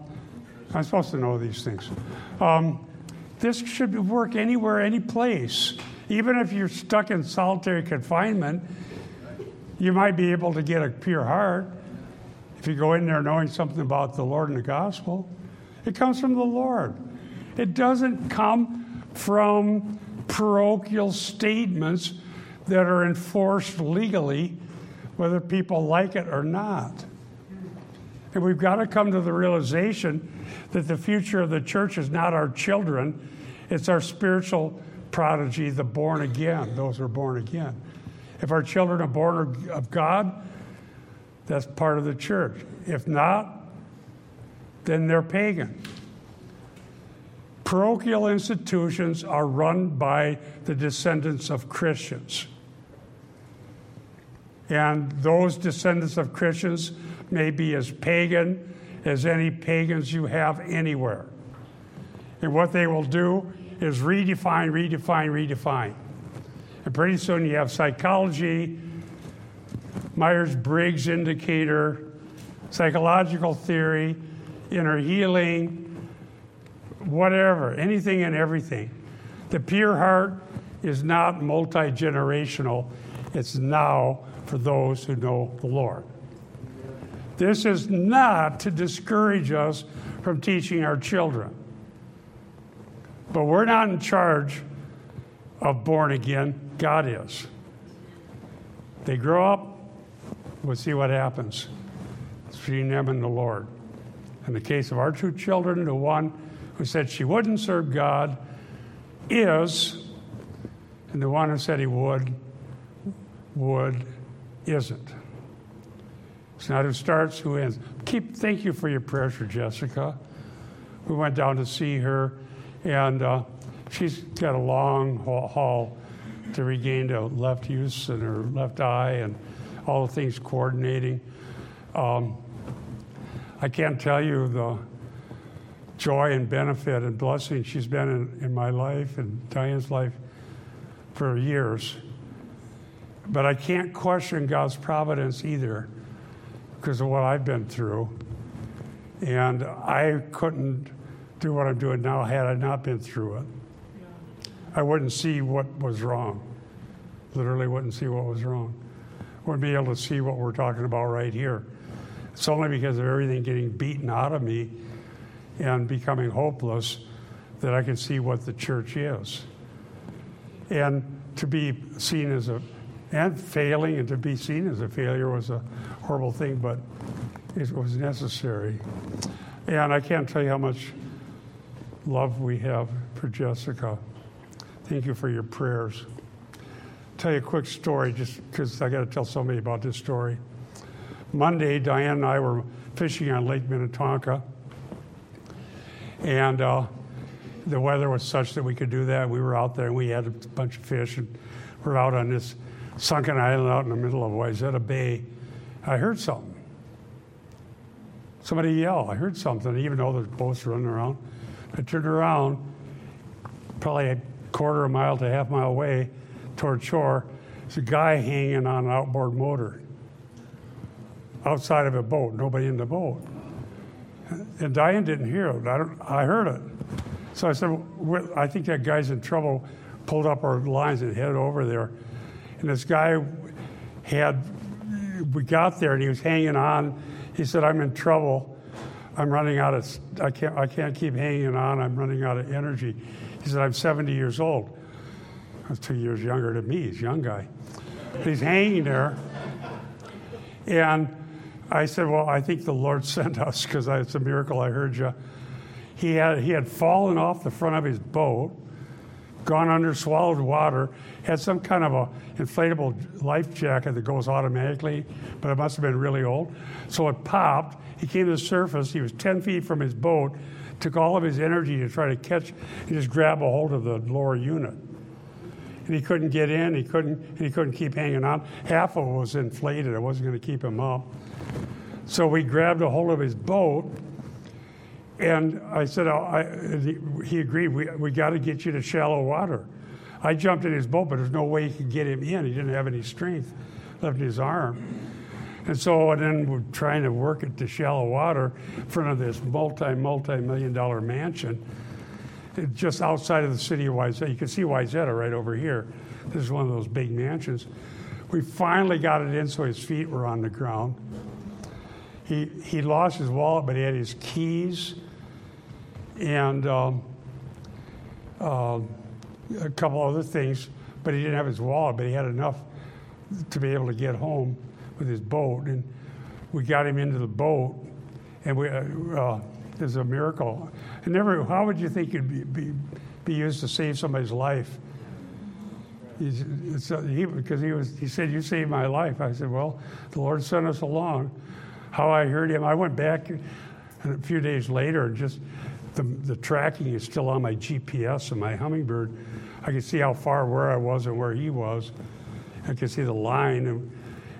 I'm supposed to know these things. Um, this should work anywhere, any place. Even if you're stuck in solitary confinement, you might be able to get a pure heart if you go in there knowing something about the Lord and the gospel. It comes from the Lord. It doesn't come from parochial statements that are enforced legally, whether people like it or not. And we've got to come to the realization that the future of the church is not our children, it's our spiritual prodigy, the born again, those who are born again. If our children are born of God, that's part of the church. If not, then they're pagan. Parochial institutions are run by the descendants of Christians. And those descendants of Christians may be as pagan as any pagans you have anywhere. And what they will do is redefine, redefine, redefine. And pretty soon you have psychology, Myers Briggs indicator, psychological theory, inner healing, whatever, anything and everything. The pure heart is not multi generational, it's now for those who know the Lord. This is not to discourage us from teaching our children. But we're not in charge of born again, God is. They grow up, we'll see what happens. Between them and the Lord. In the case of our two children, the one who said she wouldn't serve God is, and the one who said he would, would, isn't. It's not who starts, who ends. Keep, thank you for your prayers for Jessica. We went down to see her, and uh, she's got a long haul to regain the left use in her left eye and all the things coordinating. Um, I can't tell you the joy and benefit and blessing she's been in, in my life and Diane's life for years. But I can't question God's providence either because of what I've been through. And I couldn't do what I'm doing now had I not been through it. I wouldn't see what was wrong. Literally, wouldn't see what was wrong. Wouldn't be able to see what we're talking about right here. It's only because of everything getting beaten out of me and becoming hopeless that I can see what the church is. And to be seen as a, and failing and to be seen as a failure was a horrible thing, but it was necessary. And I can't tell you how much love we have for Jessica. Thank you for your prayers. tell you a quick story just because I got to tell somebody about this story. Monday, Diane and I were fishing on Lake Minnetonka, and uh, the weather was such that we could do that. We were out there and we had a bunch of fish, and we're out on this sunken island out in the middle of Wayzata Bay. I heard something. Somebody yell. I heard something, even though there's boats running around. I turned around, probably a quarter of a mile to a half mile away toward shore. There's a guy hanging on an outboard motor outside of a boat, nobody in the boat. And Diane didn't hear it. I, I heard it. So I said, well, I think that guy's in trouble. Pulled up our lines and headed over there. And this guy had, we got there and he was hanging on. He said, I'm in trouble. I'm running out of, I can't, I can't keep hanging on. I'm running out of energy. He said, I'm 70 years old. That's two years younger than me. He's a young guy. He's hanging there. And I said, Well, I think the Lord sent us because it's a miracle I heard you. He had, he had fallen off the front of his boat, gone under, swallowed water, had some kind of a inflatable life jacket that goes automatically, but it must have been really old. So it popped. He came to the surface. He was 10 feet from his boat, took all of his energy to try to catch and just grab a hold of the lower unit. And he couldn't get in, he couldn't, and he couldn't keep hanging on. Half of it was inflated, it wasn't going to keep him up. So we grabbed a hold of his boat, and I said, oh, I, he agreed, we, we got to get you to shallow water. I jumped in his boat, but there's no way he could get him in. He didn't have any strength left in his arm. And so and then we're trying to work it to shallow water in front of this multi, multi million dollar mansion eh, just outside of the city of Wayzata. You can see Wayzata right over here. This is one of those big mansions. We finally got it in so his feet were on the ground. He, he lost his wallet, but he had his keys and um, uh, a couple other things, but he didn't have his wallet, but he had enough to be able to get home with his boat. And we got him into the boat, and we, uh, uh, it was a miracle. And never, how would you think it'd be, be, be used to save somebody's life? He's, he, because he was, he said, "You saved my life." I said, "Well, the Lord sent us along." how I heard him. I went back a few days later and just the, the tracking is still on my GPS and my Humminbird. I could see how far where I was and where he was. I could see the line. And,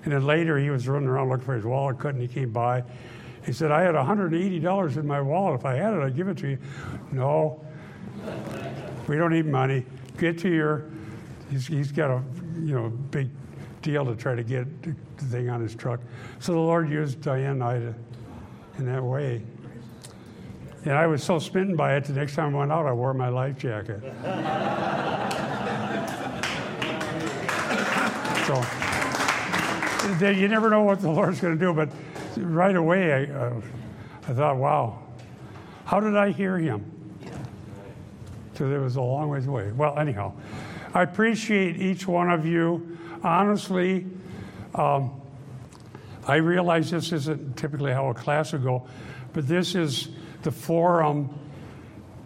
and then later he was running around looking for his wallet, couldn't. He came by. He said, I had $180 in my wallet. If I had it, I'd give it to you. No, we don't need money. Get to your, he's, he's got a, you know, big deal to try to get the thing on his truck. So the Lord used Diane and I to, in that way. And I was so smitten by it, the next time I went out, I wore my life jacket. so you never know what the Lord's going to do, but right away I, uh, I thought, wow, how did I hear him? So it was a long ways away. Well, anyhow, I appreciate each one of you. Honestly, um, I realize this isn't typically how a class would go, but this is the forum.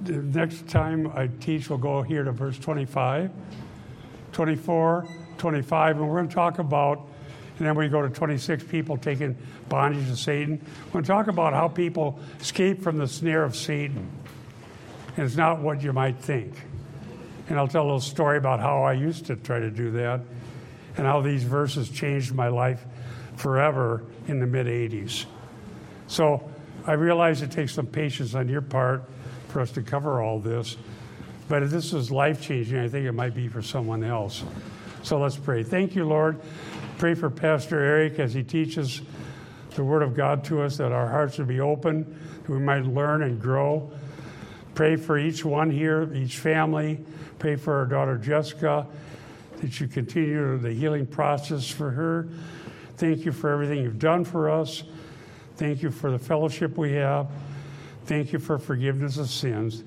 The next time I teach, we'll go here to verse 25, 24, 25, and we're going to talk about, and then we go to 26 people taking bondage to Satan. We're going to talk about how people escape from the snare of Satan. And it's not what you might think. And I'll tell a little story about how I used to try to do that and how these verses changed my life forever in the mid 80s. So I realize it takes some patience on your part for us to cover all this. But if this is life changing, I think it might be for someone else. So let's pray. Thank you, Lord. Pray for Pastor Eric as he teaches the Word of God to us, that our hearts would be open, that we might learn and grow. Pray for each one here, each family. Pray for our daughter Jessica, that you continue the healing process for her. Thank you for everything you've done for us. Thank you for the fellowship we have. Thank you for forgiveness of sins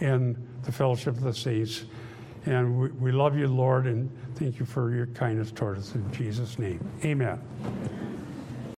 and the fellowship of the saints. And we, we love you, Lord, and thank you for your kindness toward us. In Jesus' name, amen.